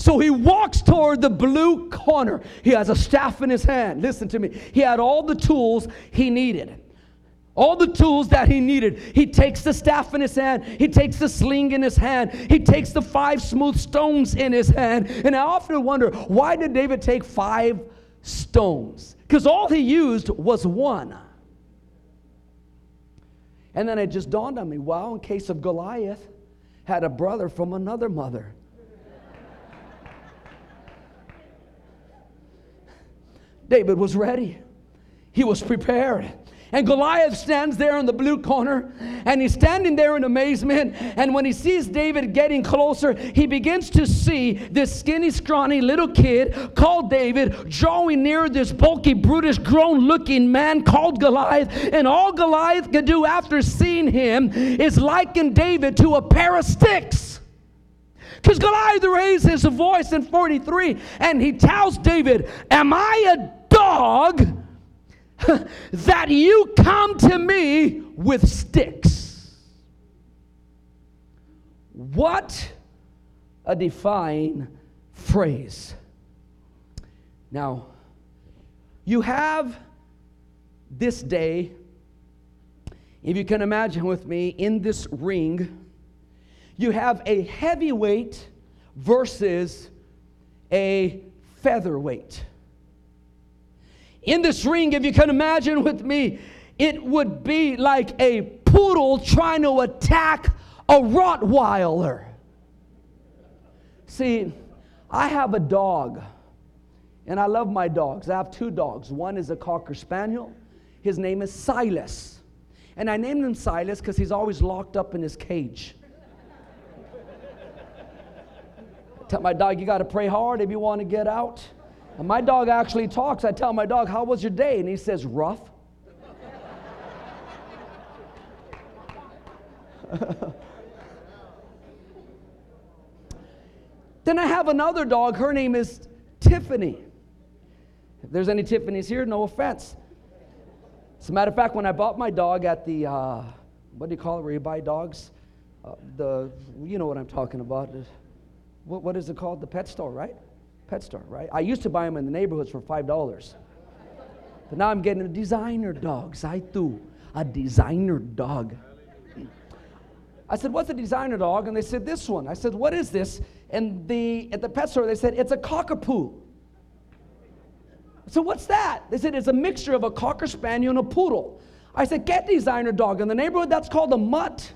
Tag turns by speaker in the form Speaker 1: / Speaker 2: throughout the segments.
Speaker 1: So he walks toward the blue corner. He has a staff in his hand. Listen to me. He had all the tools he needed. All the tools that he needed. He takes the staff in his hand. He takes the sling in his hand. He takes the five smooth stones in his hand. And I often wonder why did David take five stones? Because all he used was one. And then it just dawned on me wow, in case of Goliath, had a brother from another mother. David was ready, he was prepared. And Goliath stands there in the blue corner, and he's standing there in amazement. And when he sees David getting closer, he begins to see this skinny, scrawny little kid called David drawing near this bulky, brutish, grown looking man called Goliath. And all Goliath could do after seeing him is liken David to a pair of sticks. Because Goliath raises his voice in 43 and he tells David, Am I a dog that you come to me with sticks. What a defying phrase. Now, you have this day, if you can imagine with me, in this ring, you have a heavyweight versus a featherweight. In this ring, if you can imagine with me, it would be like a poodle trying to attack a Rottweiler. See, I have a dog, and I love my dogs. I have two dogs. One is a Cocker Spaniel, his name is Silas. And I named him Silas because he's always locked up in his cage. Tell my dog, you got to pray hard if you want to get out. And my dog actually talks. I tell my dog, How was your day? And he says, Rough. then I have another dog. Her name is Tiffany. If there's any Tiffany's here, no offense. As a matter of fact, when I bought my dog at the, uh, what do you call it, where you buy dogs? Uh, the, you know what I'm talking about. What, what is it called? The pet store, right? Pet store, right? I used to buy them in the neighborhoods for $5. But now I'm getting a designer dog, Zaitu, a designer dog. I said, What's a designer dog? And they said, This one. I said, What is this? And the, at the pet store, they said, It's a cockapoo. So what's that? They said, It's a mixture of a cocker spaniel and a poodle. I said, Get designer dog. In the neighborhood, that's called a mutt.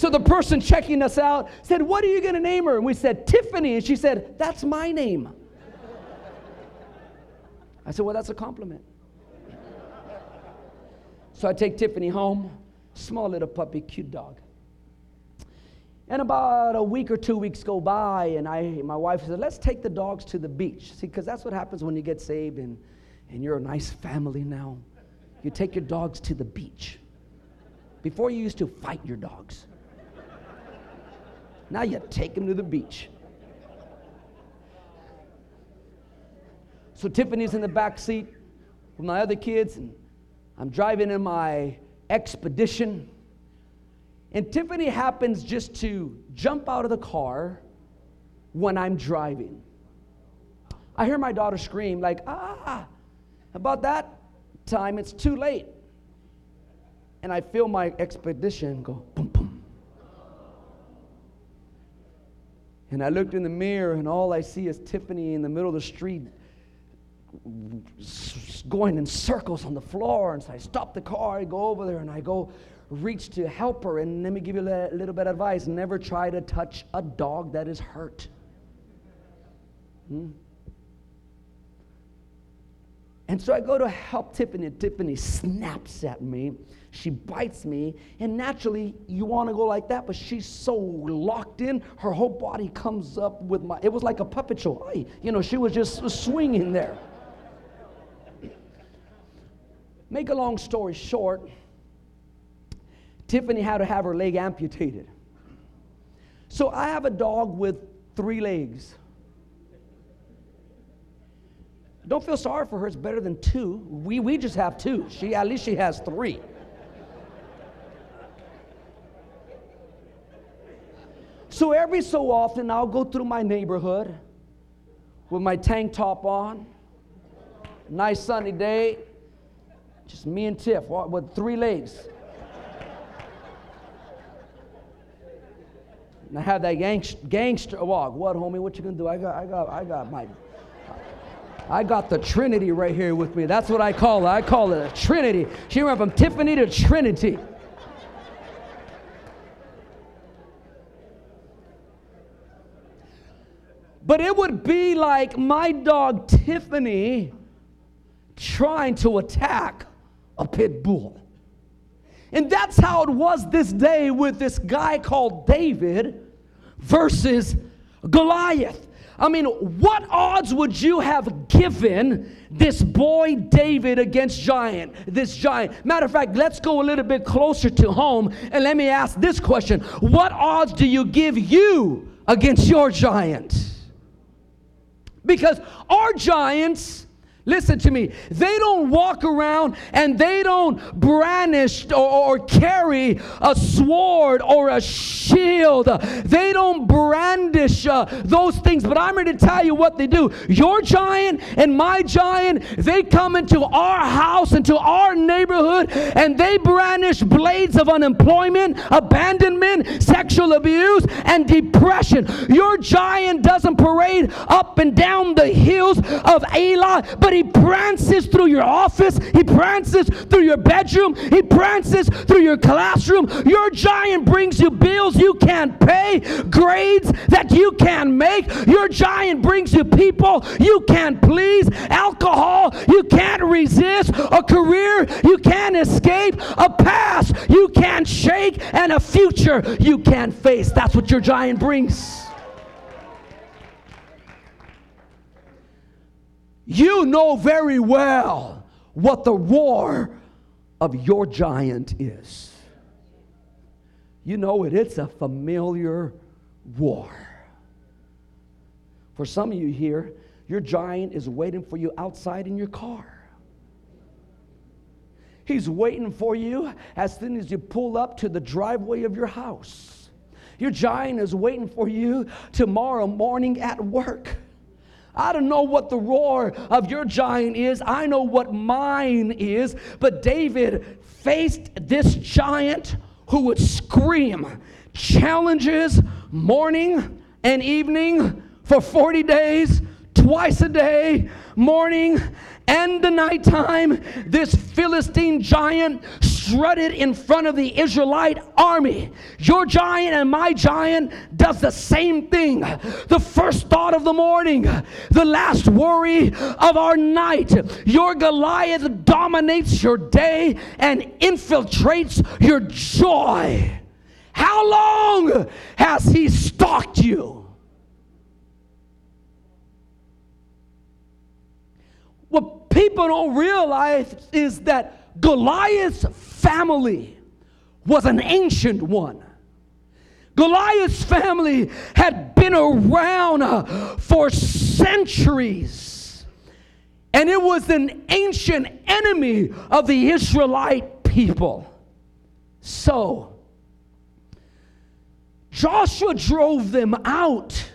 Speaker 1: So the person checking us out said, What are you going to name her? And we said, Tiffany. And she said, That's my name. I said, Well, that's a compliment. So I take Tiffany home, small little puppy, cute dog. And about a week or two weeks go by, and I, my wife said, Let's take the dogs to the beach. See, because that's what happens when you get saved and, and you're a nice family now. You take your dogs to the beach. Before you used to fight your dogs. Now you take them to the beach. So Tiffany's in the back seat with my other kids, and I'm driving in my expedition. And Tiffany happens just to jump out of the car when I'm driving. I hear my daughter scream, like, ah, about that time, it's too late. And I feel my expedition go boom, boom. And I looked in the mirror, and all I see is Tiffany in the middle of the street going in circles on the floor. And so I stop the car, I go over there, and I go reach to help her. And let me give you a little bit of advice never try to touch a dog that is hurt. Hmm? And so I go to help Tiffany, Tiffany snaps at me she bites me, and naturally you want to go like that, but she's so locked in, her whole body comes up with my. It was like a puppet show. You know, she was just swinging there. Make a long story short, Tiffany had to have her leg amputated. So I have a dog with three legs. Don't feel sorry for her, it's better than two. We, we just have two. She, at least she has three. So every so often, I'll go through my neighborhood with my tank top on, nice sunny day, just me and Tiff with three legs. And I have that gangster, gangster walk. What, homie? What you gonna do? I got, I got, I got my, I got the Trinity right here with me. That's what I call it. I call it a Trinity. She went from Tiffany to Trinity. But it would be like my dog Tiffany trying to attack a pit bull. And that's how it was this day with this guy called David versus Goliath. I mean, what odds would you have given this boy David against giant, this giant? Matter of fact, let's go a little bit closer to home and let me ask this question. What odds do you give you against your giant? Because our giants Listen to me. They don't walk around and they don't brandish or, or, carry a sword or a shield. They don't brandish uh, those things. But I'm here to tell you what they do. Your giant and my giant, they come into our house, into our neighborhood, and they brandish blades of unemployment, abandonment, sexual abuse, and depression. Your giant doesn't parade up and down the hills of Elah, but he he prances through your office, He prances through your bedroom, He prances through your classroom. Your giant brings you bills you can't pay, grades that you can't make. Your giant brings you people you can't please, alcohol you can't resist, a career you can't escape, a past you can't shake, and a future you can't face. That's what your giant brings. You know very well what the roar of your giant is. You know it, it's a familiar roar. For some of you here, your giant is waiting for you outside in your car. He's waiting for you as soon as you pull up to the driveway of your house. Your giant is waiting for you tomorrow morning at work. I don't know what the roar of your giant is. I know what mine is. But David faced this giant who would scream challenges morning and evening for 40 days, twice a day, morning and the nighttime, this Philistine giant strutted in front of the Israelite army. Your giant and my giant does the same thing. The first thought of the morning, the last worry of our night. Your Goliath dominates your day and infiltrates your joy. How long has he stalked you? What people don't realize is that Goliath's family was an ancient one. Goliath's family had been around uh, for centuries, and it was an ancient enemy of the Israelite people. So, Joshua drove them out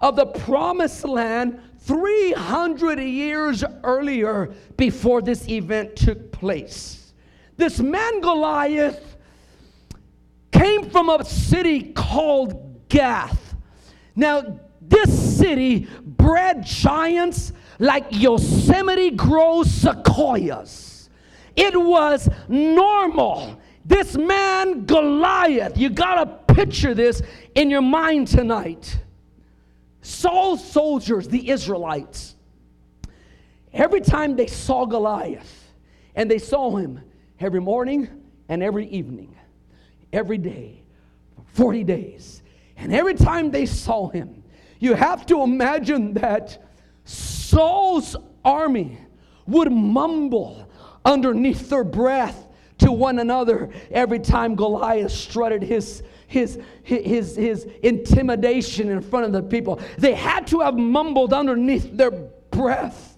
Speaker 1: of the promised land 300 years earlier before this event took place. This man Goliath came from a city called Gath. Now, this city bred giants like Yosemite grows sequoias. It was normal. This man, Goliath, you gotta picture this in your mind tonight. Saul's soldiers, the Israelites, every time they saw Goliath, and they saw him every morning and every evening, every day, 40 days, and every time they saw him, you have to imagine that Saul's army would mumble underneath their breath to one another every time Goliath strutted his his, his, his intimidation in front of the people. They had to have mumbled underneath their breath.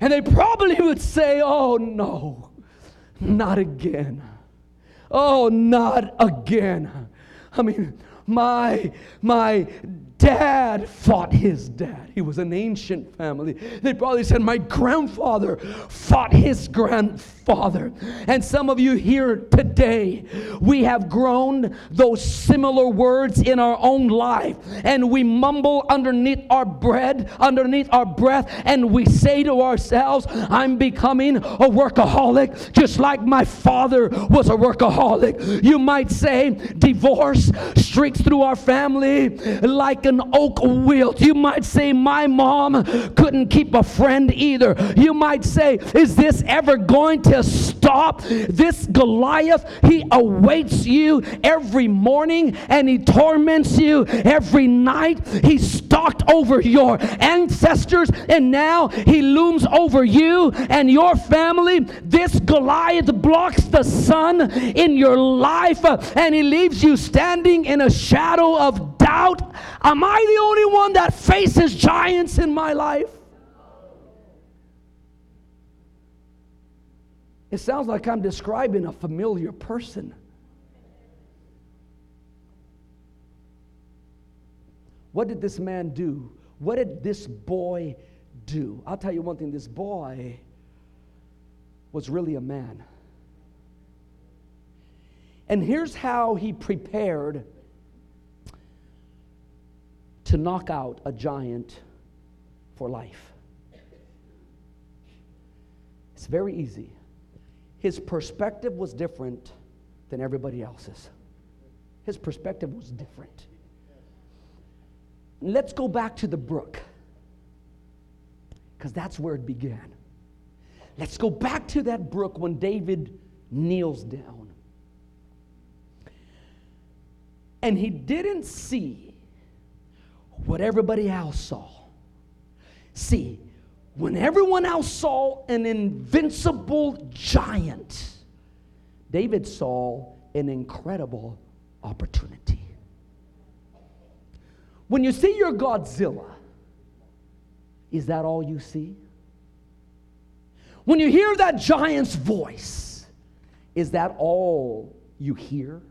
Speaker 1: And they probably would say, Oh, no, not again. Oh, not again. I mean, my, my dad fought his dad. He was an ancient family. They probably said, My grandfather fought his grandfather. And some of you here today, we have grown those similar words in our own life. And we mumble underneath our bread, underneath our breath, and we say to ourselves, I'm becoming a workaholic, just like my father was a workaholic. You might say, divorce streaks through our family like an oak wilt. You might say, My mom couldn't keep a friend either. You might say, Is this ever going to stop? This Goliath, he awaits you every morning and he torments you every night. He stalked over your ancestors and now he looms over you and your family. This Goliath blocks the sun in your life and he leaves you standing in a shadow of doubt. Am I the only one that faces giants in my life? It sounds like I'm describing a familiar person. What did this man do? What did this boy do? I'll tell you one thing this boy was really a man. And here's how he prepared to knock out a giant for life. It's very easy. His perspective was different than everybody else's. His perspective was different. Let's go back to the brook, because that's where it began. Let's go back to that brook when David kneels down. And he didn't see what everybody else saw. See, when everyone else saw an invincible giant, David saw an incredible opportunity. When you see your Godzilla, is that all you see? When you hear that giant's voice, is that all you hear?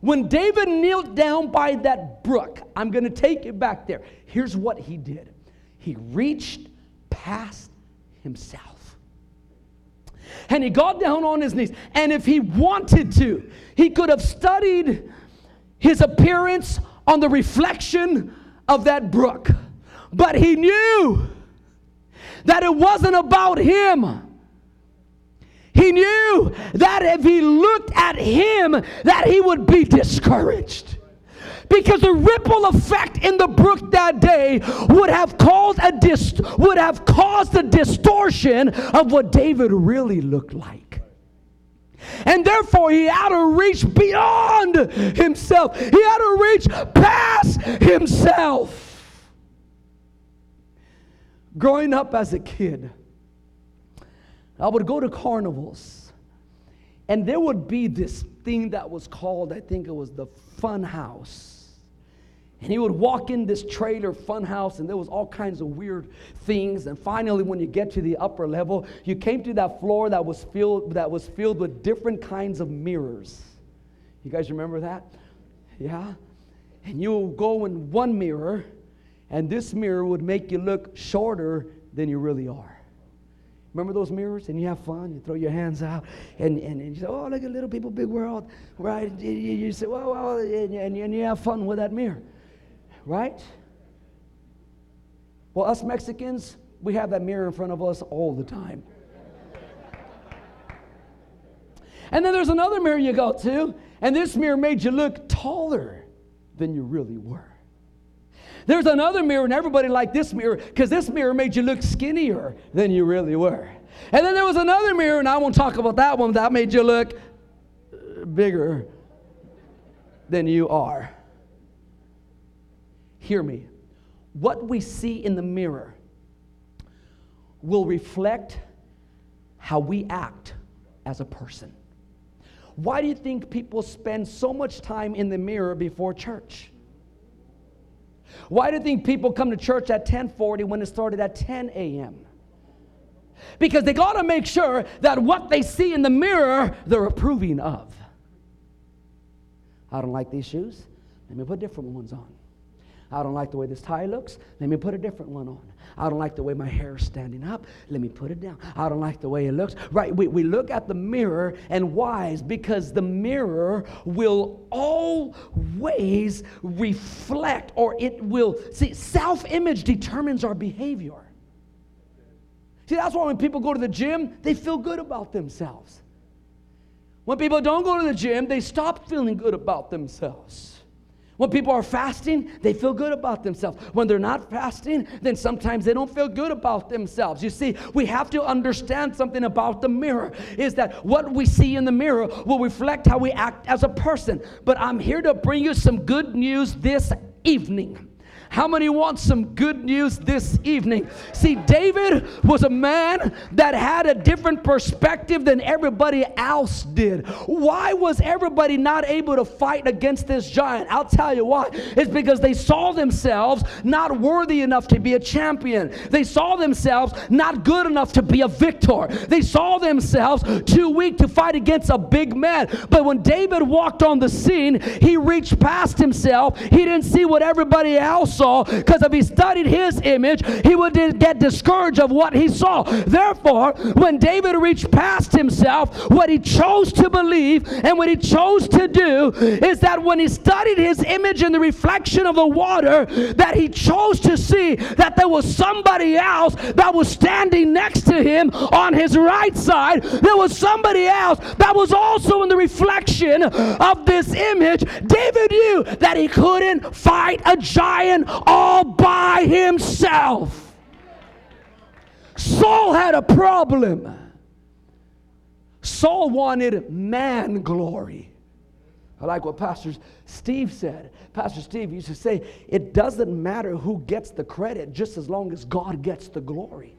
Speaker 1: When David knelt down by that brook, I'm going to take you back there. Here's what he did he reached past himself. And he got down on his knees. And if he wanted to, he could have studied his appearance on the reflection of that brook. But he knew that it wasn't about him. He knew that if he looked at him, that he would be discouraged. Because the ripple effect in the brook that day would have caused a dist- would have caused a distortion of what David really looked like. And therefore, he had to reach beyond himself. He had to reach past himself. Growing up as a kid, I would go to carnivals, and there would be this thing that was called, I think it was the fun house. And he would walk in this trailer fun house, and there was all kinds of weird things. And finally, when you get to the upper level, you came to that floor that was filled that was filled with different kinds of mirrors. You guys remember that? Yeah? And you would go in one mirror, and this mirror would make you look shorter than you really are. Remember those mirrors? And you have fun. You throw your hands out, and, and, and you say, "Oh, look at little people, big world." Right? You, you say, "Well, well," and, and, and you have fun with that mirror, right? Well, us Mexicans, we have that mirror in front of us all the time. And then there's another mirror you go to, and this mirror made you look taller than you really were. There's another mirror, and everybody liked this mirror because this mirror made you look skinnier than you really were. And then there was another mirror, and I won't talk about that one, that made you look uh, bigger than you are. Hear me. What we see in the mirror will reflect how we act as a person. Why do you think people spend so much time in the mirror before church? Why do you think people come to church at 1040 when it started at 10 a.m.? Because they got to make sure that what they see in the mirror, they're approving of. I don't like these shoes. Let me put different ones on. I don't like the way this tie looks. Let me put a different one on. I don't like the way my hair is standing up. Let me put it down. I don't like the way it looks. Right? We, we look at the mirror and wise because the mirror will always reflect or it will see self image determines our behavior. See, that's why when people go to the gym, they feel good about themselves. When people don't go to the gym, they stop feeling good about themselves. When people are fasting, they feel good about themselves. When they're not fasting, then sometimes they don't feel good about themselves. You see, we have to understand something about the mirror is that what we see in the mirror will reflect how we act as a person. But I'm here to bring you some good news this evening. How many want some good news this evening? See, David was a man that had a different perspective than everybody else did. Why was everybody not able to fight against this giant? I'll tell you why. It's because they saw themselves not worthy enough to be a champion. They saw themselves not good enough to be a victor. They saw themselves too weak to fight against a big man. But when David walked on the scene, he reached past himself. He didn't see what everybody else saw because if he studied his image, he would get discouraged of what he saw. Therefore, when David reached past himself, what he chose to believe and what he chose to do is that when he studied his image in the reflection of the water, that he chose to see that there was somebody else that was standing next to him on his right side. There was somebody else that was also in the reflection of this image. David knew that he couldn't fight a giant all by himself. Saul had a problem. Saul wanted man glory. I like what Pastor Steve said. Pastor Steve used to say, It doesn't matter who gets the credit just as long as God gets the glory.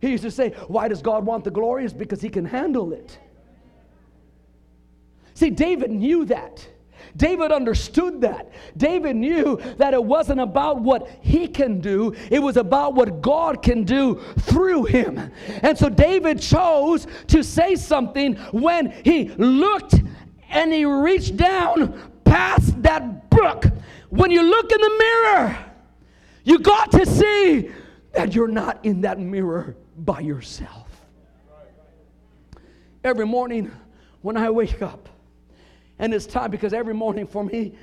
Speaker 1: He used to say, Why does God want the glory? It's because he can handle it. See, David knew that. David understood that. David knew that it wasn't about what he can do, it was about what God can do through him. And so David chose to say something when he looked and he reached down past that brook. When you look in the mirror, you got to see that you're not in that mirror by yourself. Every morning when I wake up, and it's time because every morning for me,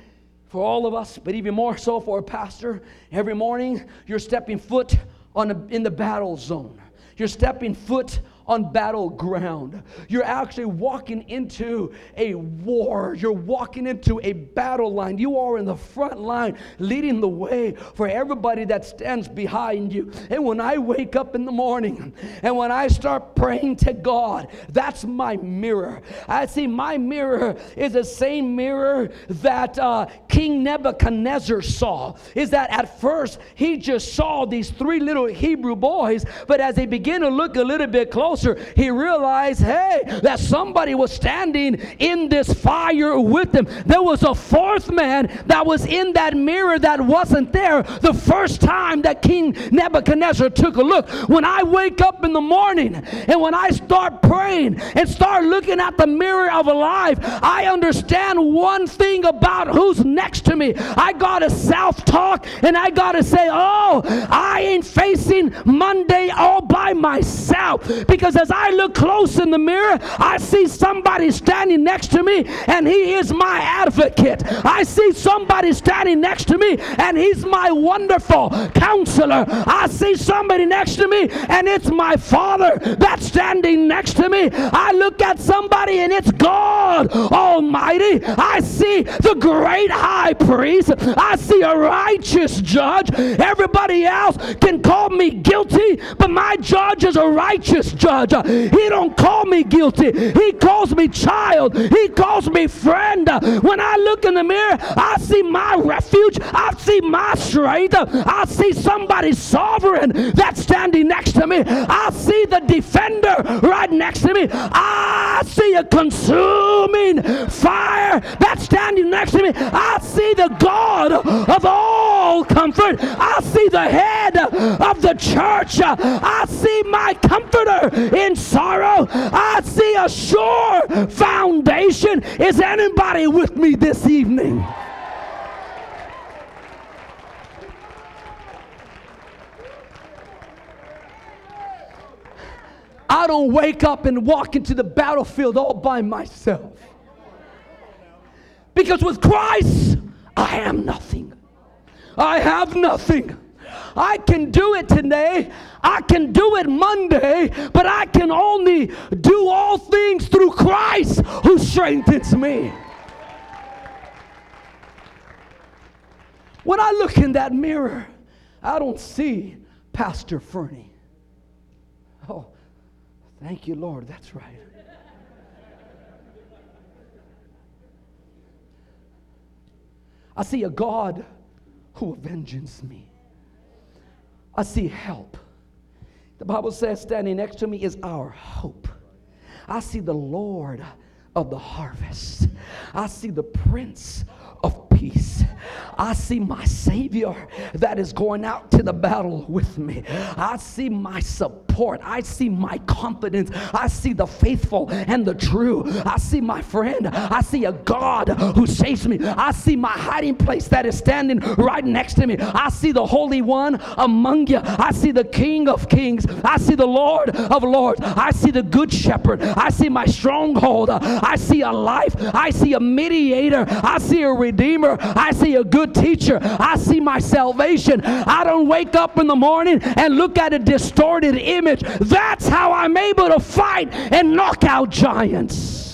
Speaker 1: for all of us, but even more so for a pastor, every morning you're stepping foot on in the battle zone. You're stepping foot on battleground. You're actually walking into a war. You're walking into a battle line. You are in the front line, leading the way for everybody that stands behind you. And when I wake up in the morning and when I start praying to God, that's my mirror. I see my mirror is the same mirror that uh, King Nebuchadnezzar saw. Is that at first he just saw these three little Hebrew boys, but as he began to look a little bit closer, closer, he realized, hey, that somebody was standing in this fire with him. There was a fourth man that was in that mirror that wasn't there the first time that King Nebuchadnezzar took a look. When I wake up in the morning and when I start praying and start looking at the mirror of life, I understand one thing about who's next to me. I got to self talk and I got to say, oh, I ain't facing Monday all by myself because because as I look close in the mirror, I see somebody standing next to me and he is my advocate. I see somebody standing next to me and he's my wonderful counselor. I see somebody next to me and it's my father that's standing next to me. I look at somebody and it's God Almighty. I see the great high priest. I see a righteous judge. Everybody else can call me guilty, but my judge is a righteous judge judge. He don't call me guilty. He calls me child. He calls me friend. When I look in the mirror, I see my refuge. I see my strength. I see somebody sovereign that's standing next to me. I see the defender right next to me. I see a consuming fire that's standing next to me. I see the God of all comfort. I see the head of the church. I see my comforter in sorrow. I see a sure foundation. Is anybody with me this evening? I don't wake up and walk into the battlefield all by myself. Because with Christ, I am nothing. I have nothing. I can do it today. I can do it Monday, but I can only do all things through Christ who strengthens me. When I look in that mirror, I don't see Pastor Fernie. Oh, thank you, Lord. That's right. I see a God who avenges me. I see help. The Bible says, standing next to me is our hope. I see the Lord of the harvest. I see the Prince of peace. I see my Savior that is going out to the battle with me. I see my support. I see my confidence. I see the faithful and the true. I see my friend. I see a God who saves me. I see my hiding place that is standing right next to me. I see the Holy One among you. I see the King of Kings. I see the Lord of Lords. I see the Good Shepherd. I see my stronghold. I see a life. I see a mediator. I see a redeemer. I see a good teacher. I see my salvation. I don't wake up in the morning and look at a distorted image. That's how I'm able to fight and knock out giants.